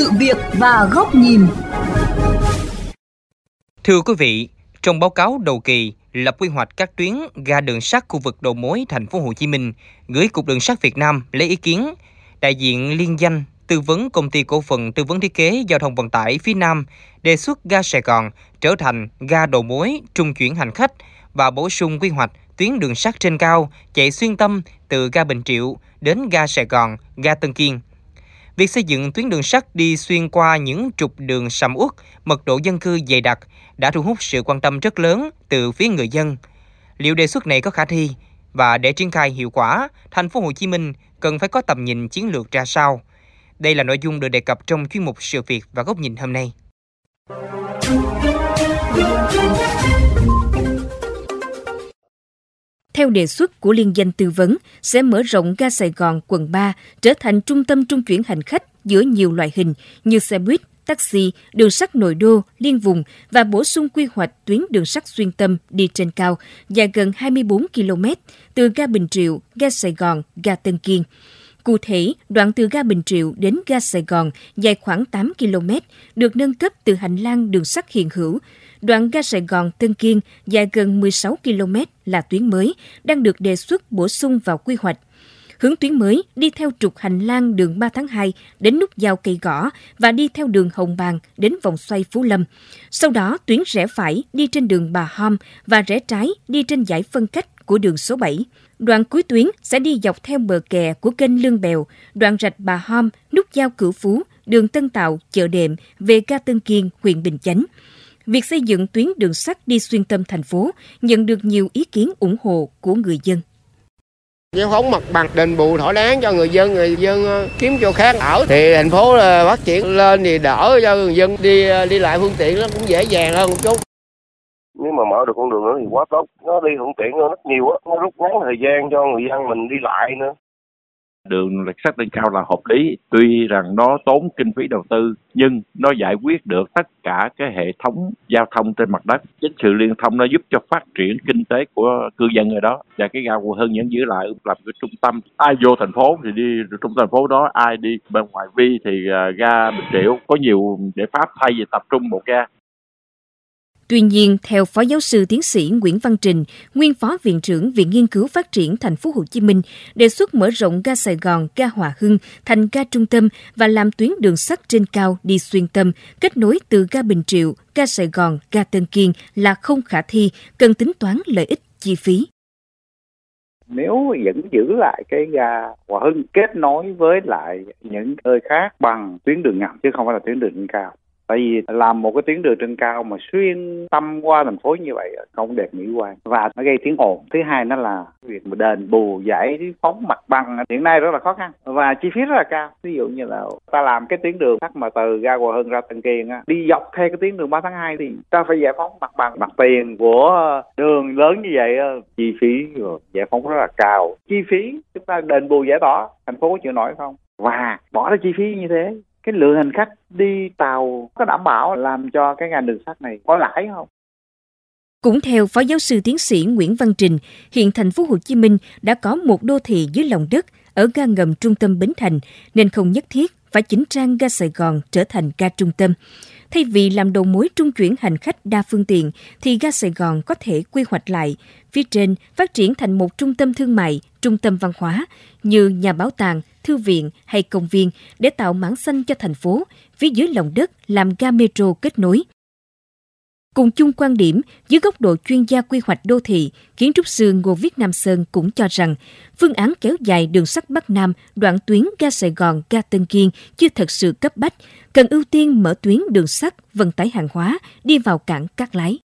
sự việc và góc nhìn. Thưa quý vị, trong báo cáo đầu kỳ lập quy hoạch các tuyến ga đường sắt khu vực đầu mối thành phố Hồ Chí Minh gửi Cục Đường sắt Việt Nam lấy ý kiến, đại diện liên danh tư vấn công ty cổ phần tư vấn thiết kế giao thông vận tải phía Nam đề xuất ga Sài Gòn trở thành ga đầu mối trung chuyển hành khách và bổ sung quy hoạch tuyến đường sắt trên cao chạy xuyên tâm từ ga Bình Triệu đến ga Sài Gòn, ga Tân Kiên. Việc xây dựng tuyến đường sắt đi xuyên qua những trục đường sầm uất, mật độ dân cư dày đặc đã thu hút sự quan tâm rất lớn từ phía người dân. Liệu đề xuất này có khả thi và để triển khai hiệu quả, thành phố Hồ Chí Minh cần phải có tầm nhìn chiến lược ra sao? Đây là nội dung được đề cập trong chuyên mục sự việc và góc nhìn hôm nay. Theo đề xuất của liên danh tư vấn, sẽ mở rộng ga Sài Gòn quận 3 trở thành trung tâm trung chuyển hành khách giữa nhiều loại hình như xe buýt, taxi, đường sắt nội đô, liên vùng và bổ sung quy hoạch tuyến đường sắt xuyên tâm đi trên cao dài gần 24 km từ ga Bình Triệu, ga Sài Gòn, ga Tân Kiên. Cụ thể, đoạn từ ga Bình Triệu đến ga Sài Gòn dài khoảng 8 km, được nâng cấp từ hành lang đường sắt hiện hữu. Đoạn ga Sài Gòn Tân Kiên dài gần 16 km là tuyến mới, đang được đề xuất bổ sung vào quy hoạch. Hướng tuyến mới đi theo trục hành lang đường 3 tháng 2 đến nút giao cây gõ và đi theo đường Hồng Bàng đến vòng xoay Phú Lâm. Sau đó tuyến rẽ phải đi trên đường Bà Hom và rẽ trái đi trên giải phân cách của đường số 7. Đoạn cuối tuyến sẽ đi dọc theo bờ kè của kênh Lương Bèo, đoạn rạch Bà Hom, nút giao Cửu Phú, đường Tân Tạo, chợ đệm về ga Tân Kiên, huyện Bình Chánh. Việc xây dựng tuyến đường sắt đi xuyên tâm thành phố nhận được nhiều ý kiến ủng hộ của người dân. Giải phóng mặt bằng đền bù thỏa đáng cho người dân, người dân ờ, kiếm chỗ khác ở thì thành phố là phát triển lên thì đỡ cho người dân đi ờ, đi lại phương tiện nó cũng dễ dàng hơn một chút. Nếu mà mở được con đường đó thì quá tốt, nó đi thuận tiện hơn rất nhiều á, nó rút ngắn thời gian cho người dân mình đi lại nữa đường lạch sắt lên cao là hợp lý. Tuy rằng nó tốn kinh phí đầu tư, nhưng nó giải quyết được tất cả cái hệ thống giao thông trên mặt đất. Chính sự liên thông nó giúp cho phát triển kinh tế của cư dân ở đó. Và cái ga quận hưng vẫn giữ lại, làm cái trung tâm. Ai vô thành phố thì đi trung tâm thành phố đó, ai đi bên ngoài vi thì à, ga bình triệu có nhiều giải pháp thay vì tập trung một ga. Tuy nhiên, theo Phó Giáo sư Tiến sĩ Nguyễn Văn Trình, nguyên Phó Viện trưởng Viện Nghiên cứu Phát triển Thành phố Hồ Chí Minh, đề xuất mở rộng ga Sài Gòn, ga Hòa Hưng thành ga trung tâm và làm tuyến đường sắt trên cao đi xuyên tâm, kết nối từ ga Bình Triệu, ga Sài Gòn, ga Tân Kiên là không khả thi, cần tính toán lợi ích chi phí. Nếu vẫn giữ lại cái ga Hòa Hưng kết nối với lại những nơi khác bằng tuyến đường ngầm chứ không phải là tuyến đường cao tại vì làm một cái tuyến đường trên cao mà xuyên tâm qua thành phố như vậy không đẹp mỹ quan. Và nó gây tiếng ồn. Thứ hai nó là việc mà đền bù giải phóng mặt bằng hiện nay rất là khó khăn. Và chi phí rất là cao. Ví dụ như là ta làm cái tuyến đường sắt mà từ ga Hòa Hưng ra Tân Kiên á, đi dọc theo cái tuyến đường 3 tháng 2 thì ta phải giải phóng mặt bằng. Mặt tiền của đường lớn như vậy chi phí giải phóng rất là cao. Chi phí chúng ta đền bù giải tỏa, thành phố có chịu nổi không? Và bỏ ra chi phí như thế cái lượng hành khách đi tàu có đảm bảo làm cho cái ngành đường sắt này có lãi không? Cũng theo Phó Giáo sư Tiến sĩ Nguyễn Văn Trình, hiện thành phố Hồ Chí Minh đã có một đô thị dưới lòng đất ở ga ngầm trung tâm Bến Thành, nên không nhất thiết phải chỉnh trang ga Sài Gòn trở thành ga trung tâm. Thay vì làm đầu mối trung chuyển hành khách đa phương tiện, thì ga Sài Gòn có thể quy hoạch lại, phía trên phát triển thành một trung tâm thương mại, trung tâm văn hóa như nhà bảo tàng, thư viện hay công viên để tạo mảng xanh cho thành phố, phía dưới lòng đất làm ga metro kết nối. Cùng chung quan điểm, dưới góc độ chuyên gia quy hoạch đô thị, kiến trúc sư Ngô Viết Nam Sơn cũng cho rằng phương án kéo dài đường sắt Bắc Nam đoạn tuyến ga Sài Gòn, ga Tân Kiên chưa thật sự cấp bách, cần ưu tiên mở tuyến đường sắt vận tải hàng hóa đi vào cảng Cát Lái.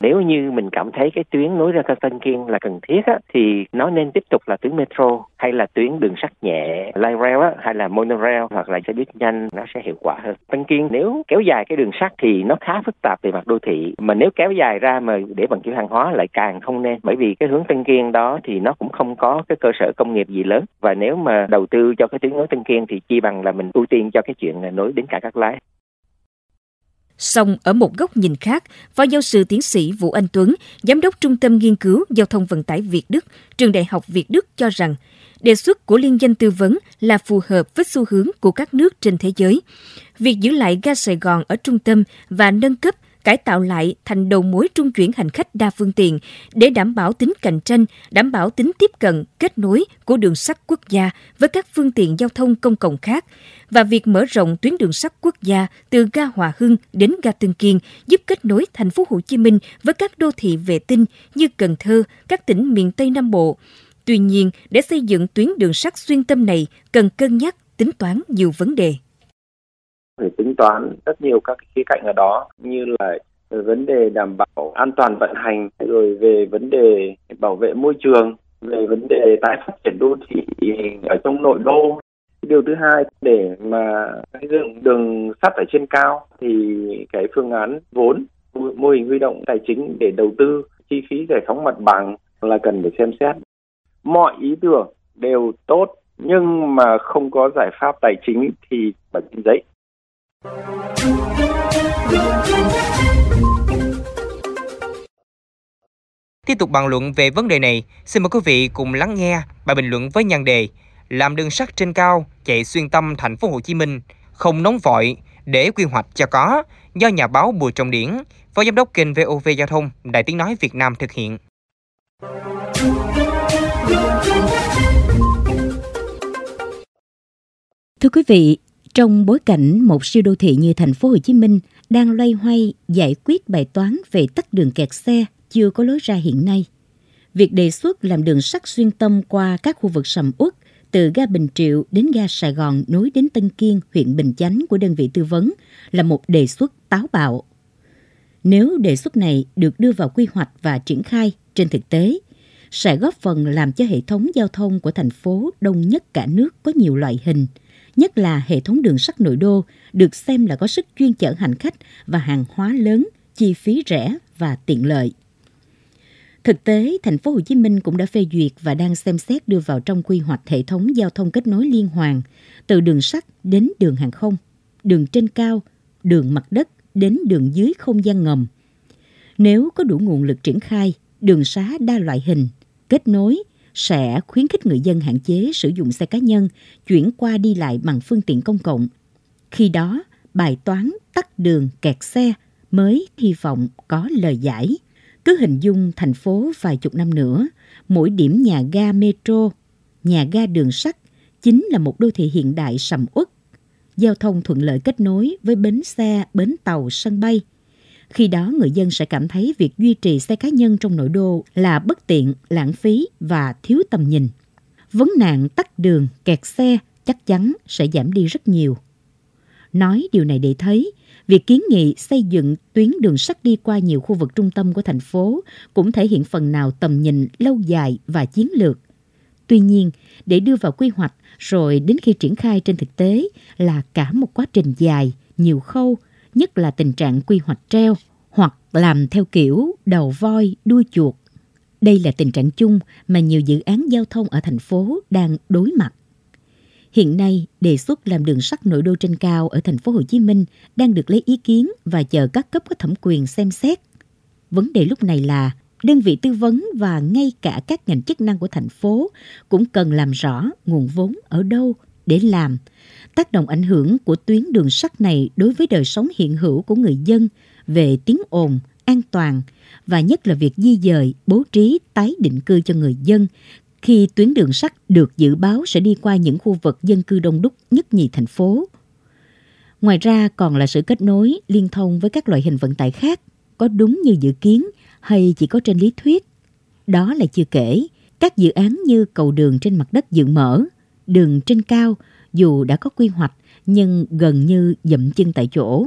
Nếu như mình cảm thấy cái tuyến nối ra ga Tân Kiên là cần thiết á, thì nó nên tiếp tục là tuyến metro hay là tuyến đường sắt nhẹ, light rail á, hay là monorail hoặc là xe buýt nhanh nó sẽ hiệu quả hơn. Tân Kiên nếu kéo dài cái đường sắt thì nó khá phức tạp về mặt đô thị mà nếu kéo dài ra mà để vận chuyển hàng hóa lại càng không nên bởi vì cái hướng Tân Kiên đó thì nó cũng không có cái cơ sở công nghiệp gì lớn và nếu mà đầu tư cho cái tuyến nối Tân Kiên thì chi bằng là mình ưu tiên cho cái chuyện nối đến cả các lái Song ở một góc nhìn khác, Phó giáo sư tiến sĩ Vũ Anh Tuấn, Giám đốc Trung tâm Nghiên cứu Giao thông Vận tải Việt Đức, Trường Đại học Việt Đức cho rằng, đề xuất của liên danh tư vấn là phù hợp với xu hướng của các nước trên thế giới. Việc giữ lại ga Sài Gòn ở trung tâm và nâng cấp cải tạo lại thành đầu mối trung chuyển hành khách đa phương tiện để đảm bảo tính cạnh tranh, đảm bảo tính tiếp cận, kết nối của đường sắt quốc gia với các phương tiện giao thông công cộng khác và việc mở rộng tuyến đường sắt quốc gia từ ga Hòa Hưng đến ga Tân Kiên giúp kết nối thành phố Hồ Chí Minh với các đô thị vệ tinh như Cần Thơ, các tỉnh miền Tây Nam Bộ. Tuy nhiên, để xây dựng tuyến đường sắt xuyên tâm này cần cân nhắc tính toán nhiều vấn đề phải tính toán rất nhiều các khía cạnh ở đó, như là vấn đề đảm bảo an toàn vận hành, rồi về vấn đề bảo vệ môi trường, về vấn đề tái phát triển đô thị ở trong nội đô. Điều thứ hai, để mà xây dựng đường sắt ở trên cao, thì cái phương án vốn, mô hình huy động tài chính để đầu tư, chi phí giải phóng mặt bằng là cần phải xem xét. Mọi ý tưởng đều tốt, nhưng mà không có giải pháp tài chính thì bằng trên giấy. Tiếp tục bàn luận về vấn đề này, xin mời quý vị cùng lắng nghe bài bình luận với nhan đề Làm đường sắt trên cao chạy xuyên tâm thành phố Hồ Chí Minh không nóng vội để quy hoạch cho có do nhà báo Bùi Trọng Điển, Phó Giám đốc kênh VOV Giao thông Đại Tiếng Nói Việt Nam thực hiện. Thưa quý vị, trong bối cảnh một siêu đô thị như thành phố Hồ Chí Minh đang loay hoay giải quyết bài toán về tắt đường kẹt xe chưa có lối ra hiện nay, việc đề xuất làm đường sắt xuyên tâm qua các khu vực sầm uất từ ga Bình Triệu đến ga Sài Gòn nối đến Tân Kiên, huyện Bình Chánh của đơn vị tư vấn là một đề xuất táo bạo. Nếu đề xuất này được đưa vào quy hoạch và triển khai trên thực tế, sẽ góp phần làm cho hệ thống giao thông của thành phố đông nhất cả nước có nhiều loại hình – nhất là hệ thống đường sắt nội đô được xem là có sức chuyên chở hành khách và hàng hóa lớn, chi phí rẻ và tiện lợi. Thực tế, thành phố Hồ Chí Minh cũng đã phê duyệt và đang xem xét đưa vào trong quy hoạch hệ thống giao thông kết nối liên hoàn từ đường sắt đến đường hàng không, đường trên cao, đường mặt đất đến đường dưới không gian ngầm. Nếu có đủ nguồn lực triển khai, đường xá đa loại hình, kết nối sẽ khuyến khích người dân hạn chế sử dụng xe cá nhân, chuyển qua đi lại bằng phương tiện công cộng. Khi đó, bài toán tắt đường kẹt xe mới hy vọng có lời giải. Cứ hình dung thành phố vài chục năm nữa, mỗi điểm nhà ga metro, nhà ga đường sắt chính là một đô thị hiện đại sầm uất. Giao thông thuận lợi kết nối với bến xe, bến tàu, sân bay – khi đó người dân sẽ cảm thấy việc duy trì xe cá nhân trong nội đô là bất tiện, lãng phí và thiếu tầm nhìn. Vấn nạn tắt đường, kẹt xe chắc chắn sẽ giảm đi rất nhiều. Nói điều này để thấy, việc kiến nghị xây dựng tuyến đường sắt đi qua nhiều khu vực trung tâm của thành phố cũng thể hiện phần nào tầm nhìn lâu dài và chiến lược. Tuy nhiên, để đưa vào quy hoạch rồi đến khi triển khai trên thực tế là cả một quá trình dài, nhiều khâu nhất là tình trạng quy hoạch treo hoặc làm theo kiểu đầu voi đuôi chuột. Đây là tình trạng chung mà nhiều dự án giao thông ở thành phố đang đối mặt. Hiện nay, đề xuất làm đường sắt nội đô trên cao ở thành phố Hồ Chí Minh đang được lấy ý kiến và chờ các cấp có thẩm quyền xem xét. Vấn đề lúc này là đơn vị tư vấn và ngay cả các ngành chức năng của thành phố cũng cần làm rõ nguồn vốn ở đâu để làm tác động ảnh hưởng của tuyến đường sắt này đối với đời sống hiện hữu của người dân về tiếng ồn, an toàn và nhất là việc di dời, bố trí, tái định cư cho người dân khi tuyến đường sắt được dự báo sẽ đi qua những khu vực dân cư đông đúc nhất nhì thành phố. Ngoài ra còn là sự kết nối, liên thông với các loại hình vận tải khác, có đúng như dự kiến hay chỉ có trên lý thuyết. Đó là chưa kể, các dự án như cầu đường trên mặt đất dự mở, đường trên cao dù đã có quy hoạch nhưng gần như dậm chân tại chỗ,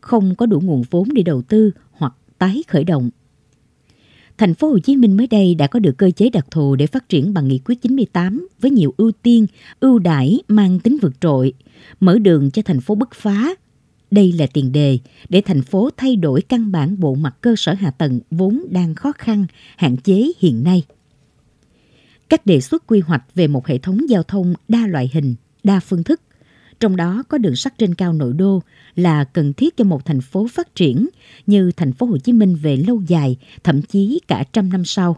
không có đủ nguồn vốn để đầu tư hoặc tái khởi động. Thành phố Hồ Chí Minh mới đây đã có được cơ chế đặc thù để phát triển bằng nghị quyết 98 với nhiều ưu tiên, ưu đãi mang tính vượt trội, mở đường cho thành phố bứt phá. Đây là tiền đề để thành phố thay đổi căn bản bộ mặt cơ sở hạ tầng vốn đang khó khăn, hạn chế hiện nay. Các đề xuất quy hoạch về một hệ thống giao thông đa loại hình đa phương thức, trong đó có đường sắt trên cao nội đô là cần thiết cho một thành phố phát triển như thành phố Hồ Chí Minh về lâu dài, thậm chí cả trăm năm sau.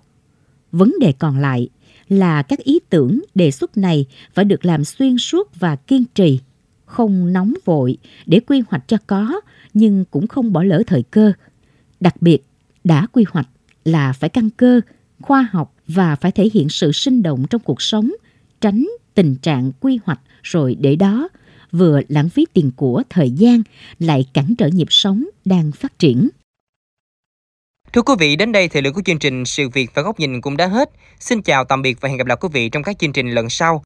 Vấn đề còn lại là các ý tưởng đề xuất này phải được làm xuyên suốt và kiên trì, không nóng vội để quy hoạch cho có nhưng cũng không bỏ lỡ thời cơ. Đặc biệt, đã quy hoạch là phải căn cơ, khoa học và phải thể hiện sự sinh động trong cuộc sống, tránh tình trạng quy hoạch rồi để đó vừa lãng phí tiền của thời gian lại cản trở nhịp sống đang phát triển. Thưa quý vị, đến đây thời lượng của chương trình Sự việc và góc nhìn cũng đã hết. Xin chào tạm biệt và hẹn gặp lại quý vị trong các chương trình lần sau.